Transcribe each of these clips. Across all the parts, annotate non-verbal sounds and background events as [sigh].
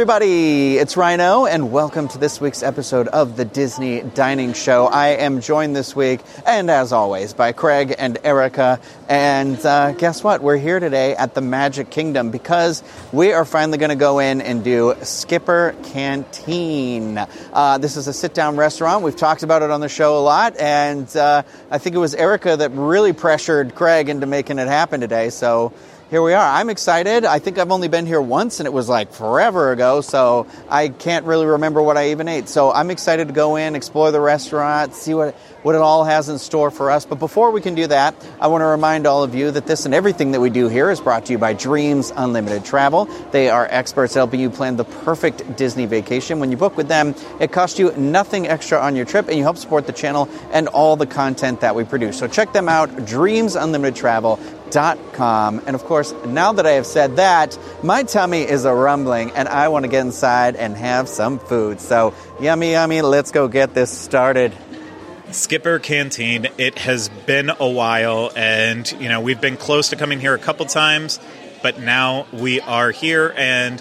everybody. It's Rhino, and welcome to this week's episode of the Disney Dining Show. I am joined this week, and as always, by Craig and Erica. And uh, guess what? We're here today at the Magic Kingdom because we are finally going to go in and do Skipper Canteen. Uh, this is a sit down restaurant. We've talked about it on the show a lot, and uh, I think it was Erica that really pressured Craig into making it happen today. So here we are. I'm excited. I think I've only been here once and it was like forever ago, so I can't really remember what I even ate. So I'm excited to go in, explore the restaurant, see what, what it all has in store for us. But before we can do that, I want to remind all of you that this and everything that we do here is brought to you by Dreams Unlimited Travel. They are experts helping you plan the perfect Disney vacation. When you book with them, it costs you nothing extra on your trip and you help support the channel and all the content that we produce. So check them out, Dreams Unlimited Travel. And of course, now that I have said that, my tummy is a rumbling and I want to get inside and have some food. So, yummy, yummy, let's go get this started. Skipper Canteen. It has been a while, and you know we've been close to coming here a couple times, but now we are here. And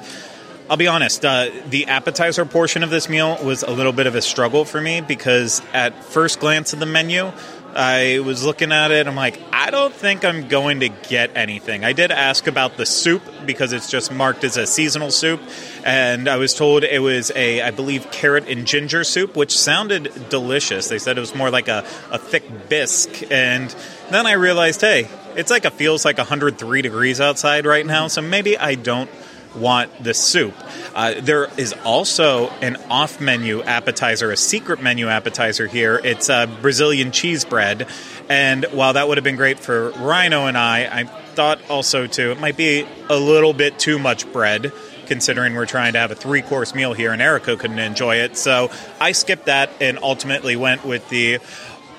I'll be honest, uh, the appetizer portion of this meal was a little bit of a struggle for me because at first glance of the menu, I was looking at it. I'm like, I don't think I'm going to get anything. I did ask about the soup because it's just marked as a seasonal soup, and I was told it was a, I believe, carrot and ginger soup, which sounded delicious. They said it was more like a, a thick bisque, and then I realized, hey, it's like it feels like 103 degrees outside right now, so maybe I don't want the soup. Uh, there is also an off menu appetizer, a secret menu appetizer here. It's a Brazilian cheese bread. And while that would have been great for Rhino and I, I thought also too, it might be a little bit too much bread considering we're trying to have a three course meal here and Erica couldn't enjoy it. So I skipped that and ultimately went with the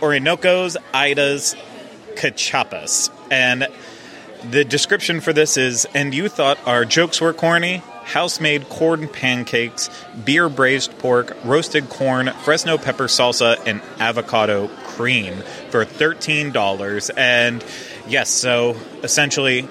Orinoco's Ida's Cachapas. And the description for this is And you thought our jokes were corny? House made corn pancakes, beer braised pork, roasted corn, Fresno pepper salsa, and avocado cream for $13. And yes, so essentially,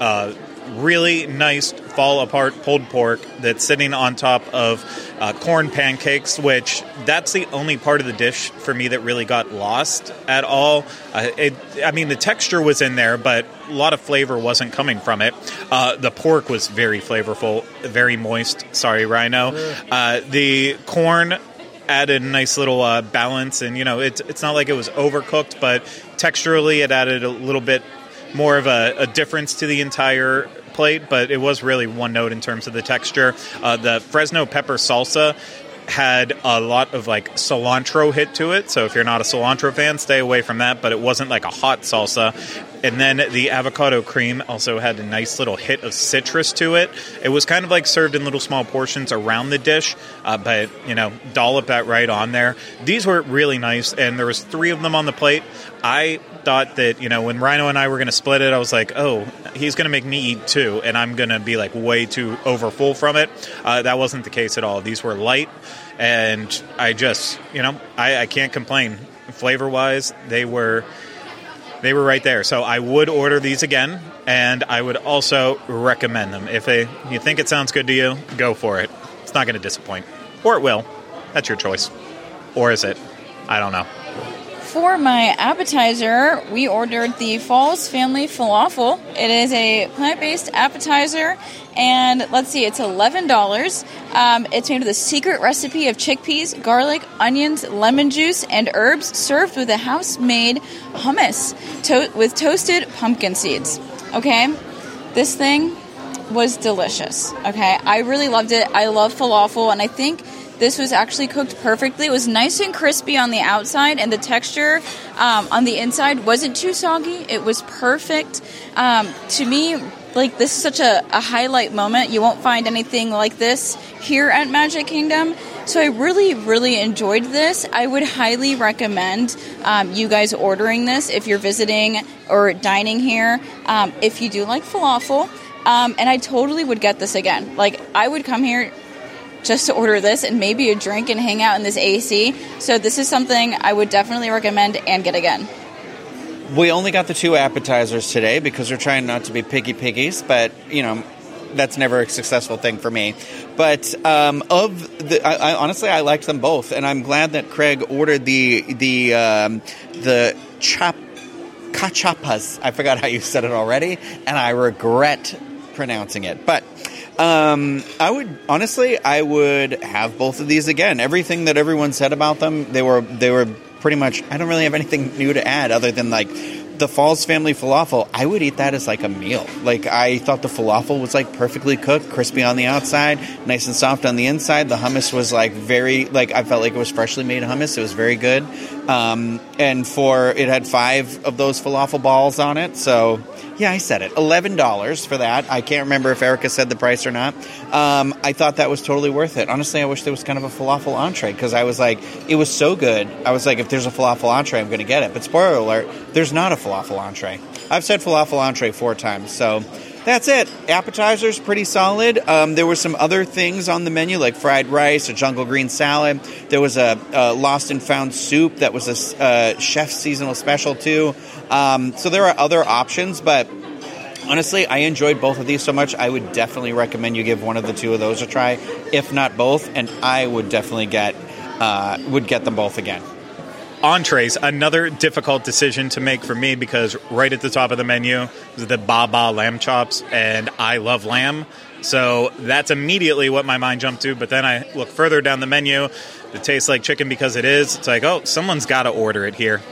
uh, really nice fall apart pulled pork that's sitting on top of uh, corn pancakes, which that's the only part of the dish for me that really got lost at all. Uh, it, I mean, the texture was in there, but a lot of flavor wasn't coming from it. Uh, the pork was very flavorful, very moist. Sorry, Rhino. Uh, the corn added a nice little uh, balance, and you know, it's it's not like it was overcooked, but texturally, it added a little bit more of a, a difference to the entire plate, but it was really one note in terms of the texture. Uh, the Fresno pepper salsa had a lot of like cilantro hit to it. So if you're not a cilantro fan, stay away from that. But it wasn't like a hot salsa. And then the avocado cream also had a nice little hit of citrus to it. It was kind of like served in little small portions around the dish, uh, but you know, dollop that right on there. These were really nice, and there was three of them on the plate. I thought that you know when Rhino and I were going to split it, I was like, oh, he's going to make me eat two, and I'm going to be like way too overfull from it. Uh, that wasn't the case at all. These were light, and I just you know I, I can't complain. Flavor wise, they were they were right there. So I would order these again, and I would also recommend them. If they, you think it sounds good to you, go for it. It's not going to disappoint, or it will. That's your choice, or is it? I don't know. For my appetizer, we ordered the Falls Family Falafel. It is a plant based appetizer, and let's see, it's $11. Um, it's made with a secret recipe of chickpeas, garlic, onions, lemon juice, and herbs, served with a house made hummus to- with toasted pumpkin seeds. Okay, this thing was delicious. Okay, I really loved it. I love falafel, and I think this was actually cooked perfectly. It was nice and crispy on the outside, and the texture um, on the inside wasn't too soggy. It was perfect. Um, to me, like this is such a, a highlight moment. You won't find anything like this here at Magic Kingdom. So I really, really enjoyed this. I would highly recommend um, you guys ordering this if you're visiting or dining here. Um, if you do like falafel, um, and I totally would get this again. Like I would come here just to order this and maybe a drink and hang out in this AC. So this is something I would definitely recommend and get again. We only got the two appetizers today because we're trying not to be piggy piggies, but you know, that's never a successful thing for me. But um, of the, I, I, honestly, I liked them both, and I'm glad that Craig ordered the the um, the chop cachapas. I forgot how you said it already, and I regret pronouncing it. But um, I would honestly, I would have both of these again. Everything that everyone said about them, they were they were pretty much. I don't really have anything new to add other than like the Falls family falafel, I would eat that as like a meal. Like I thought the falafel was like perfectly cooked, crispy on the outside, nice and soft on the inside. The hummus was like very like I felt like it was freshly made hummus. It was very good. Um, and for it had five of those falafel balls on it, so yeah, I said it. Eleven dollars for that. I can't remember if Erica said the price or not. Um, I thought that was totally worth it. Honestly, I wish there was kind of a falafel entree because I was like, it was so good. I was like, if there's a falafel entree, I'm going to get it. But spoiler alert, there's not a falafel entree. I've said falafel entree four times, so that's it. Appetizers pretty solid. Um, there were some other things on the menu like fried rice, a jungle green salad. There was a, a lost and found soup that was a uh, chef's seasonal special too. Um, so there are other options, but honestly, I enjoyed both of these so much. I would definitely recommend you give one of the two of those a try, if not both. And I would definitely get uh, would get them both again. Entrees, another difficult decision to make for me because right at the top of the menu is the Baba lamb chops, and I love lamb. So that's immediately what my mind jumped to. But then I look further down the menu. It tastes like chicken because it is. It's like, oh, someone's got to order it here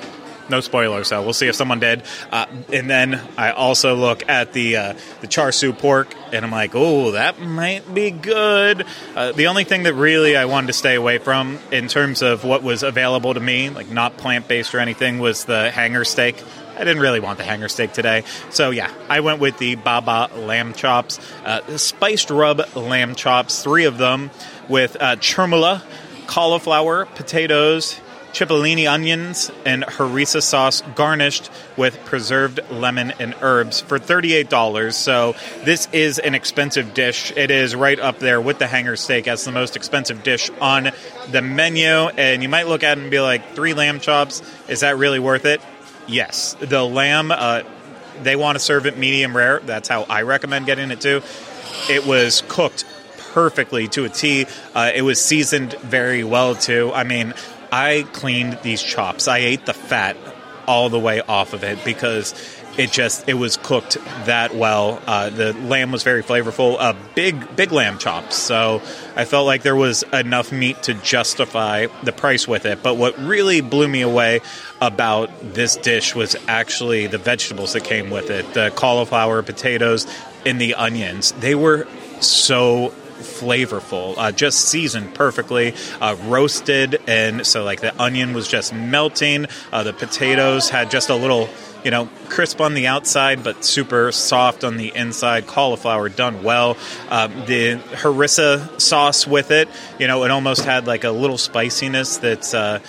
no spoilers, so we'll see if someone did. Uh, and then I also look at the uh, the char siu pork, and I'm like, oh, that might be good. Uh, the only thing that really I wanted to stay away from in terms of what was available to me, like not plant based or anything, was the hanger steak. I didn't really want the hanger steak today. So, yeah, I went with the Baba lamb chops, uh, spiced rub lamb chops, three of them with uh, chermoula, cauliflower, potatoes, cipollini onions, and harissa sauce garnished with preserved lemon and herbs for $38. So this is an expensive dish. It is right up there with the hanger steak as the most expensive dish on the menu. And you might look at it and be like, three lamb chops, is that really worth it? Yes. The lamb, uh, they want to serve it medium rare. That's how I recommend getting it too. It was cooked perfectly to a T. Uh, it was seasoned very well too. I mean, I cleaned these chops. I ate the fat all the way off of it because it just it was cooked that well. Uh, the lamb was very flavorful. Uh, big big lamb chops. So I felt like there was enough meat to justify the price with it. But what really blew me away about this dish was actually the vegetables that came with it: the cauliflower, potatoes, and the onions. They were so flavorful, uh, just seasoned perfectly, uh, roasted, and so like the onion was just melting. Uh, the potatoes had just a little you know, crisp on the outside but super soft on the inside. Cauliflower done well. Um, the harissa sauce with it, you know, it almost had like a little spiciness that's uh,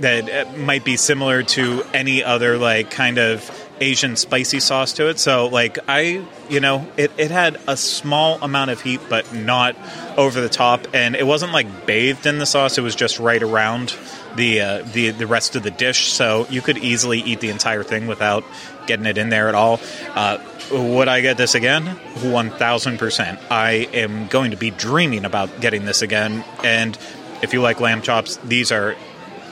that uh, might be similar to any other like kind of Asian spicy sauce to it. So like I, you know, it, it had a small amount of heat, but not over the top, and it wasn't like bathed in the sauce. It was just right around the uh, the the rest of the dish, so you could easily eat the entire thing without getting it in there at all. Uh, would I get this again? One thousand percent. I am going to be dreaming about getting this again, and if you like lamb chops, these are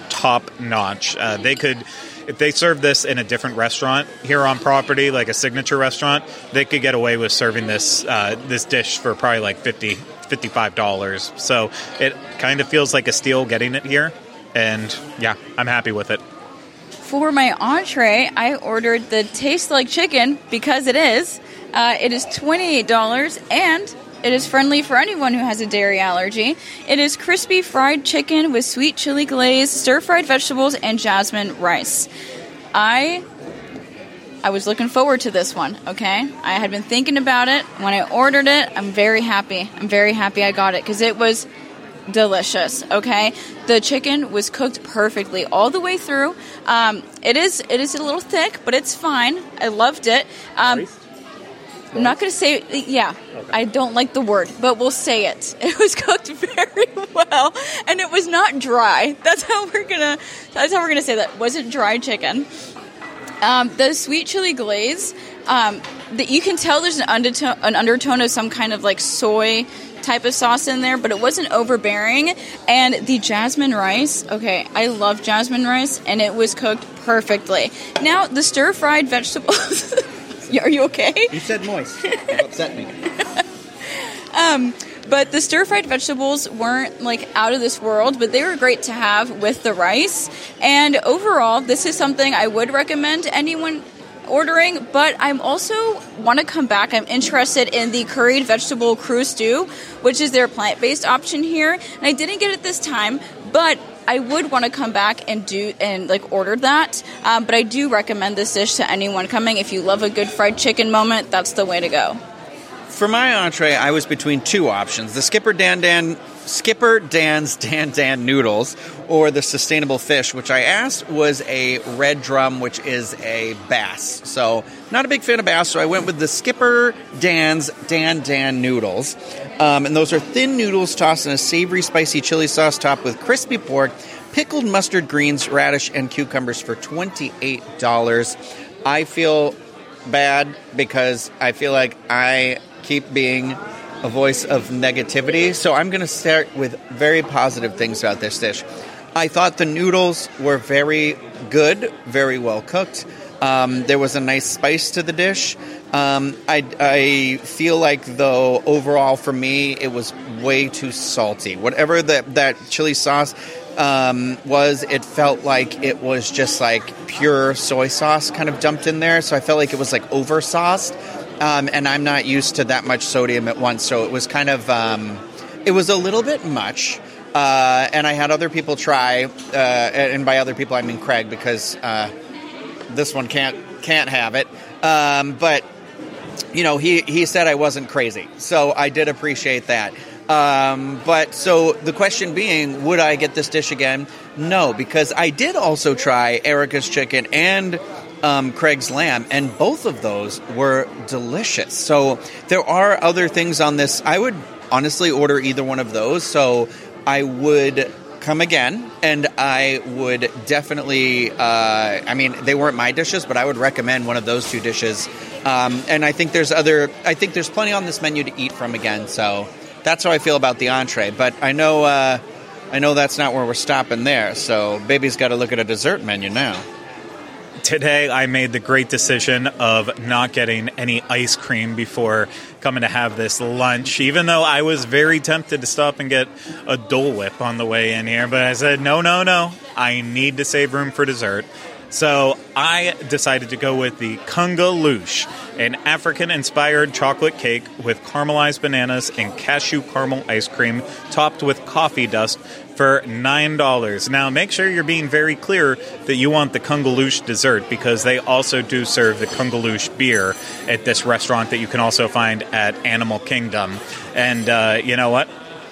top notch. Uh, they could if they served this in a different restaurant here on property, like a signature restaurant, they could get away with serving this uh, this dish for probably like 50 $55. So it kind of feels like a steal getting it here. And yeah, I'm happy with it. For my entree, I ordered the Taste Like Chicken because it is. Uh, it is $28 and it is friendly for anyone who has a dairy allergy. It is crispy fried chicken with sweet chili glaze, stir fried vegetables, and jasmine rice. I I was looking forward to this one, okay? I had been thinking about it. When I ordered it, I'm very happy. I'm very happy I got it because it was delicious, okay? The chicken was cooked perfectly all the way through. Um, it is it is a little thick, but it's fine. I loved it. Um, I'm not going to say, yeah, okay. I don't like the word, but we'll say it. [laughs] It was cooked [laughs] very well, and it was not dry. That's how we're gonna. That's how we're gonna say that. Wasn't dry chicken? Um, the sweet chili glaze, um, that you can tell there's an undertone, an undertone of some kind of like soy type of sauce in there, but it wasn't overbearing. And the jasmine rice, okay, I love jasmine rice, and it was cooked perfectly. Now, the stir fried vegetables. [laughs] [laughs] Are you okay? You said moist. [laughs] That upset me. Um, but the stir fried vegetables weren't like out of this world, but they were great to have with the rice. And overall, this is something I would recommend anyone ordering, but I'm also want to come back. I'm interested in the curried vegetable crew stew, which is their plant-based option here. And I didn't get it this time, but I would want to come back and do and like order that. Um, but I do recommend this dish to anyone coming. If you love a good fried chicken moment, that's the way to go. For my entree, I was between two options: the Skipper Dan Dan Skipper Dan's Dan Dan noodles, or the sustainable fish, which I asked was a red drum, which is a bass. So, not a big fan of bass, so I went with the Skipper Dan's Dan Dan noodles. Um, and those are thin noodles tossed in a savory, spicy chili sauce topped with crispy pork, pickled mustard greens, radish, and cucumbers for $28. I feel bad because I feel like I keep being a voice of negativity. So I'm going to start with very positive things about this dish. I thought the noodles were very good, very well cooked. Um, there was a nice spice to the dish. Um, I, I feel like, though, overall for me, it was way too salty. Whatever that, that chili sauce um, was, it felt like it was just like pure soy sauce kind of dumped in there. So I felt like it was like over sauced. Um, and I'm not used to that much sodium at once. So it was kind of, um, it was a little bit much. Uh, and I had other people try, uh, and by other people I mean Craig because uh, this one can't can't have it. Um, but you know, he he said I wasn't crazy, so I did appreciate that. Um, but so the question being, would I get this dish again? No, because I did also try Erica's chicken and um, Craig's lamb, and both of those were delicious. So there are other things on this. I would honestly order either one of those. So I would come again, and I would definitely. Uh, I mean, they weren't my dishes, but I would recommend one of those two dishes. Um, and I think there's other. I think there's plenty on this menu to eat from again. So that's how I feel about the entree. But I know. Uh, I know that's not where we're stopping there. So baby's got to look at a dessert menu now. Today I made the great decision of not getting any ice cream before coming to have this lunch, even though I was very tempted to stop and get a Dole Whip on the way in here. But I said, no, no, no, I need to save room for dessert. So I decided to go with the Kunga an African inspired chocolate cake with caramelized bananas and cashew caramel ice cream topped with coffee dust for $9. Now make sure you're being very clear that you want the Kunga dessert because they also do serve the Kunga beer at this restaurant that you can also find at Animal Kingdom. And uh, you know what?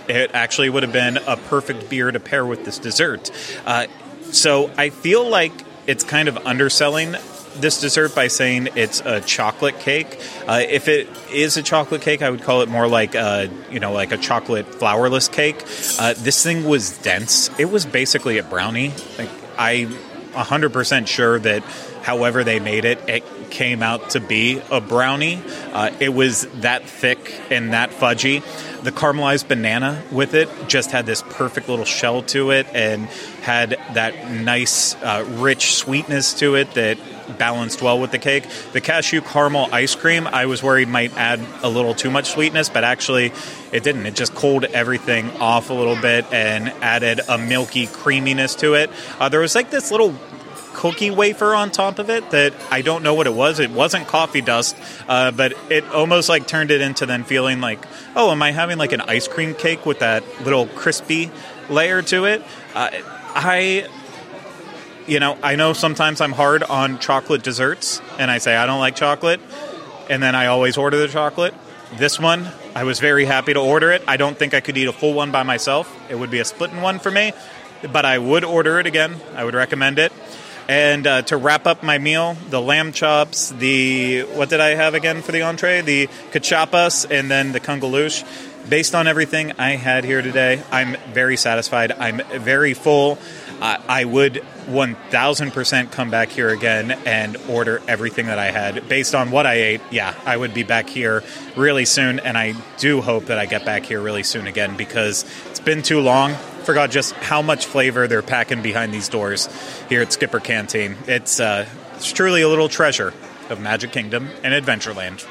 It actually would have been a perfect beer to pair with this dessert. Uh, so I feel like it's kind of underselling this dessert by saying it's a chocolate cake. Uh, if it is a chocolate cake, I would call it more like a, you know like a chocolate flourless cake. Uh, this thing was dense. It was basically a brownie. Like I'm 100% sure that however they made it, it came out to be a brownie. Uh, it was that thick and that fudgy. The caramelized banana with it just had this perfect little shell to it and had that nice, uh, rich sweetness to it that balanced well with the cake. The cashew caramel ice cream, I was worried might add a little too much sweetness, but actually it didn't. It just cooled everything off a little bit and added a milky creaminess to it. Uh, there was like this little cookie wafer on top of it that I don't know what it was. It wasn't coffee dust, uh, but it almost like turned it into then feeling like, oh, am I having like an ice cream cake with that little crispy layer to it? Uh, I you know, I know sometimes I'm hard on chocolate desserts, and I say I don't like chocolate, and then I always order the chocolate. This one, I was very happy to order it. I don't think I could eat a full one by myself. It would be a splitting one for me, but I would order it again. I would recommend it. And uh, to wrap up my meal, the lamb chops, the what did I have again for the entree? The cachapas, and then the kungaloosh. based on everything I had here today, I'm very satisfied. I'm very full. I would 1000% come back here again and order everything that I had. Based on what I ate, yeah, I would be back here really soon. And I do hope that I get back here really soon again because it's been too long. Forgot just how much flavor they're packing behind these doors here at Skipper Canteen. It's, uh, it's truly a little treasure of Magic Kingdom and Adventureland.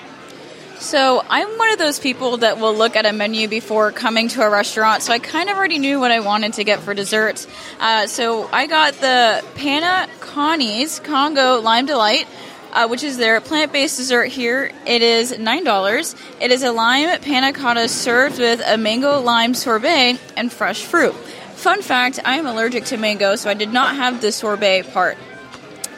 So I'm one of those people that will look at a menu before coming to a restaurant. So I kind of already knew what I wanted to get for dessert. Uh, so I got the Panna Connie's Congo Lime Delight. Uh, which is their plant-based dessert here. It is nine dollars. It is a lime panna cotta served with a mango lime sorbet and fresh fruit. Fun fact: I am allergic to mango, so I did not have the sorbet part.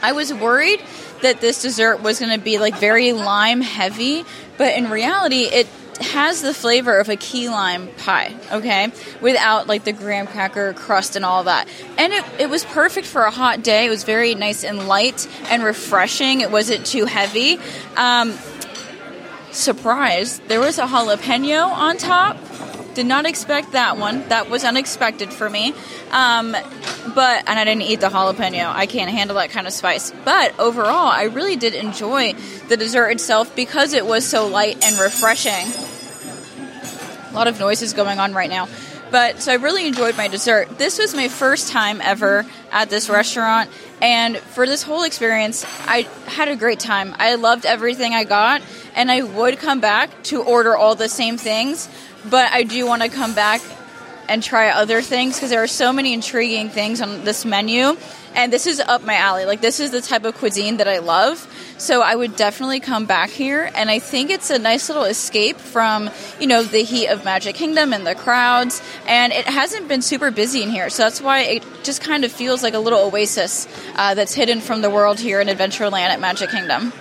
I was worried that this dessert was going to be like very lime heavy, but in reality, it has the flavor of a key lime pie, okay, without like the graham cracker crust and all that. And it, it was perfect for a hot day. It was very nice and light and refreshing. It wasn't too heavy. Um, surprise, there was a jalapeno on top. Did not expect that one. That was unexpected for me. Um, but and I didn't eat the jalapeno. I can't handle that kind of spice. But overall, I really did enjoy the dessert itself because it was so light and refreshing. A lot of noises going on right now. But so I really enjoyed my dessert. This was my first time ever at this restaurant, and for this whole experience, I had a great time. I loved everything I got, and I would come back to order all the same things, but I do want to come back and try other things because there are so many intriguing things on this menu. And this is up my alley. Like this is the type of cuisine that i love. So i would definitely come back here. And i think it's a nice little escape from you know the heat of magic kingdom and the crowds. And it hasn't been super busy in here. So that's why it just kind of feels like a little oasis uh, that's hidden from the world here in adventureland at magic kingdom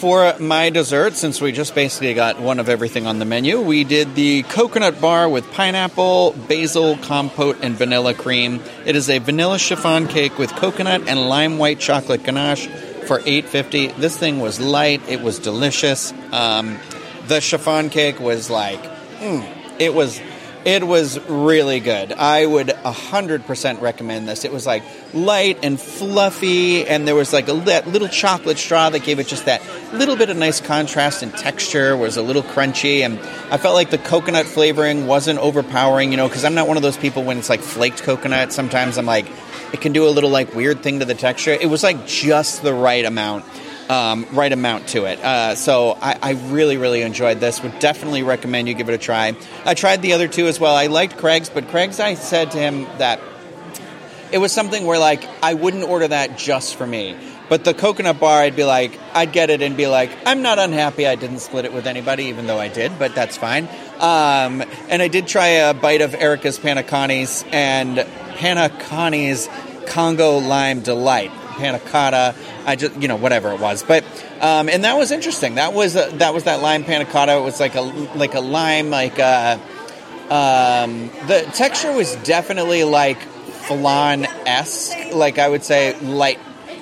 for my dessert, since we just basically got one of everything on the menu, we did the coconut bar with pineapple, basil, compote, and vanilla cream. It is a vanilla chiffon cake with coconut and lime white chocolate ganache for eight fifty. This thing was light. It was delicious. Um, the chiffon cake was like, mm, it was it was really good. I would 100% recommend this. It was like light and fluffy, and there was like a little chocolate straw that gave it just that little bit of nice contrast and texture, was a little crunchy, and I felt like the coconut flavoring wasn't overpowering, you know, because I'm not one of those people when it's like flaked coconut. Sometimes I'm like, it can do a little like weird thing to the texture. It was like just the right amount um, right amount to it. Uh, so I, I, really, really enjoyed this. Would definitely recommend you give it a try. I tried the other two as well. I liked Craig's, but Craig's, I said to him that it was something where like I wouldn't order that just for me. But the coconut bar, I'd be like, I'd get it and be like, I'm not unhappy I didn't split it with anybody, even though I did, but that's fine. Um, and I did try a bite of Erica's Panna Connie's and Panna Connie's Congo Lime Delight. Panna Cotta I just you know whatever it was, but um, and that was interesting. That was a, that was that lime panna cotta. It was like a like a lime like a, uh, um, the texture was definitely like flan esque. Like I would say light,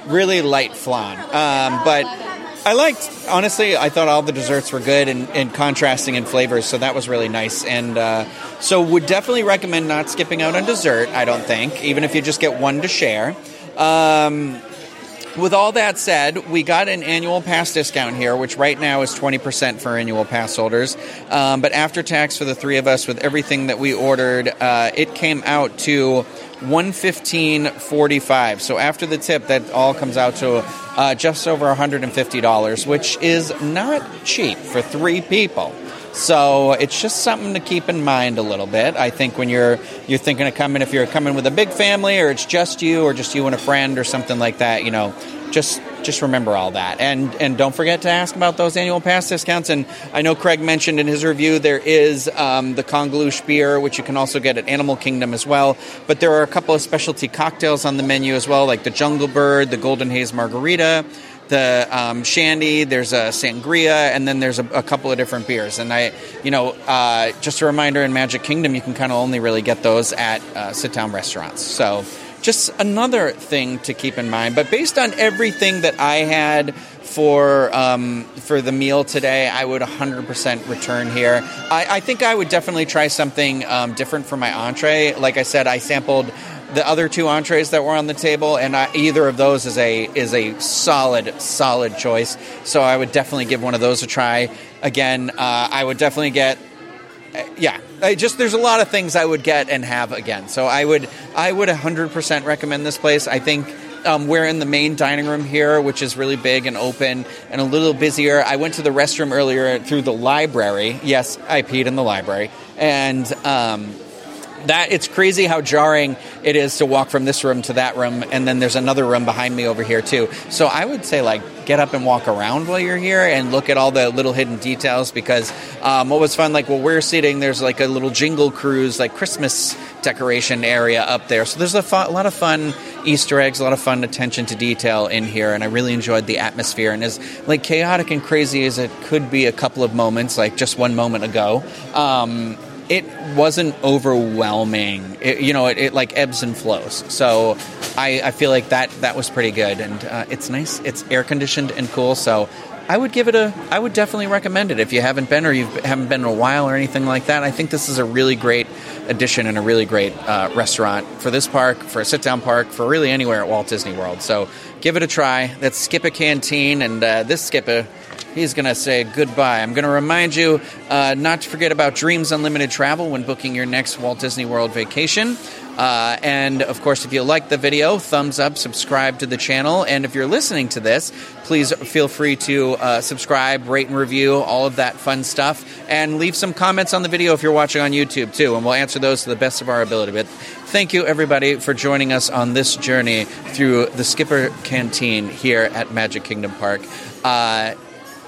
really light flan. Um, but I liked honestly. I thought all the desserts were good and, and contrasting in flavors, so that was really nice. And uh, so would definitely recommend not skipping out on dessert. I don't think even if you just get one to share. Um, with all that said, we got an annual pass discount here, which right now is 20% for annual pass holders. Um, but after tax for the three of us, with everything that we ordered, uh, it came out to 115.45. So after the tip, that all comes out to uh, just over $150, which is not cheap for three people. So it's just something to keep in mind a little bit. I think when you're you're thinking of coming, if you're coming with a big family, or it's just you, or just you and a friend, or something like that, you know, just just remember all that, and and don't forget to ask about those annual pass discounts. And I know Craig mentioned in his review there is um, the Kungaloosh beer, which you can also get at Animal Kingdom as well. But there are a couple of specialty cocktails on the menu as well, like the Jungle Bird, the Golden Haze Margarita the um, shandy, there's a sangria, and then there's a, a, couple of different beers. And I, you know, uh, just a reminder in Magic Kingdom, you can kind of only really get those at uh, sit down restaurants. So just another thing to keep in mind. But based on everything that I had for um, for the meal today, I would 100% return here. I, I think I would definitely try something um, different for my entree. Like I said, I sampled the other two entrees that were on the table, and I, either of those is a is a solid solid choice. So I would definitely give one of those a try. Again, uh, I would definitely get. uh, Yeah, I just there's a lot of things I would get and have again. So I would I would 100% recommend this place. I think um, we're in the main dining room here, which is really big and open and a little busier. I went to the restroom earlier through the library. Yes, I peed in the library, and um, that it's crazy how jarring it is to walk from this room to that room and then there's another room behind me over here too. So i would say like get up and walk around while you're here and look at all the little hidden details because um, what was fun like where we're sitting there's like a little jingle cruise like christmas decoration area up there. So there's a, a lot of fun easter eggs a lot of fun attention to detail in here and i really enjoyed the atmosphere. And as like chaotic and crazy as it could be a couple of moments like just one moment ago um, it wasn't overwhelming. It, you know, it, it like ebbs and flows. So I, I feel like that that was pretty good, and uh, it's nice. It's air conditioned and cool. So I would give it a. I would definitely recommend it if you haven't been or you haven't been in a while or anything like that. I think this is a really great addition and a really great uh, restaurant for this park, for a sit down park, for really anywhere at Walt Disney World. So give it a try. That's a Canteen, and uh, this Skipper he's going to say goodbye. I'm going to remind you uh, not to forget about Dreams Unlimited Travel when booking your next Walt Disney World vacation. Uh, and of course, if you like the video, thumbs up, subscribe to the channel. And if you're listening to this, please feel free to uh, subscribe, rate, and review, all of that fun stuff. And leave some comments on the video if you're watching on YouTube, too. And we'll answer those to the best of our ability. But thank you, everybody, for joining us on this journey through the Skipper Canteen here at Magic Kingdom Park. Uh,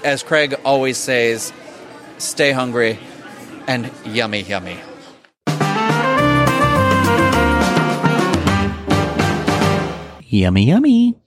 as Craig always says, stay hungry and yummy, yummy. Yummy, yummy.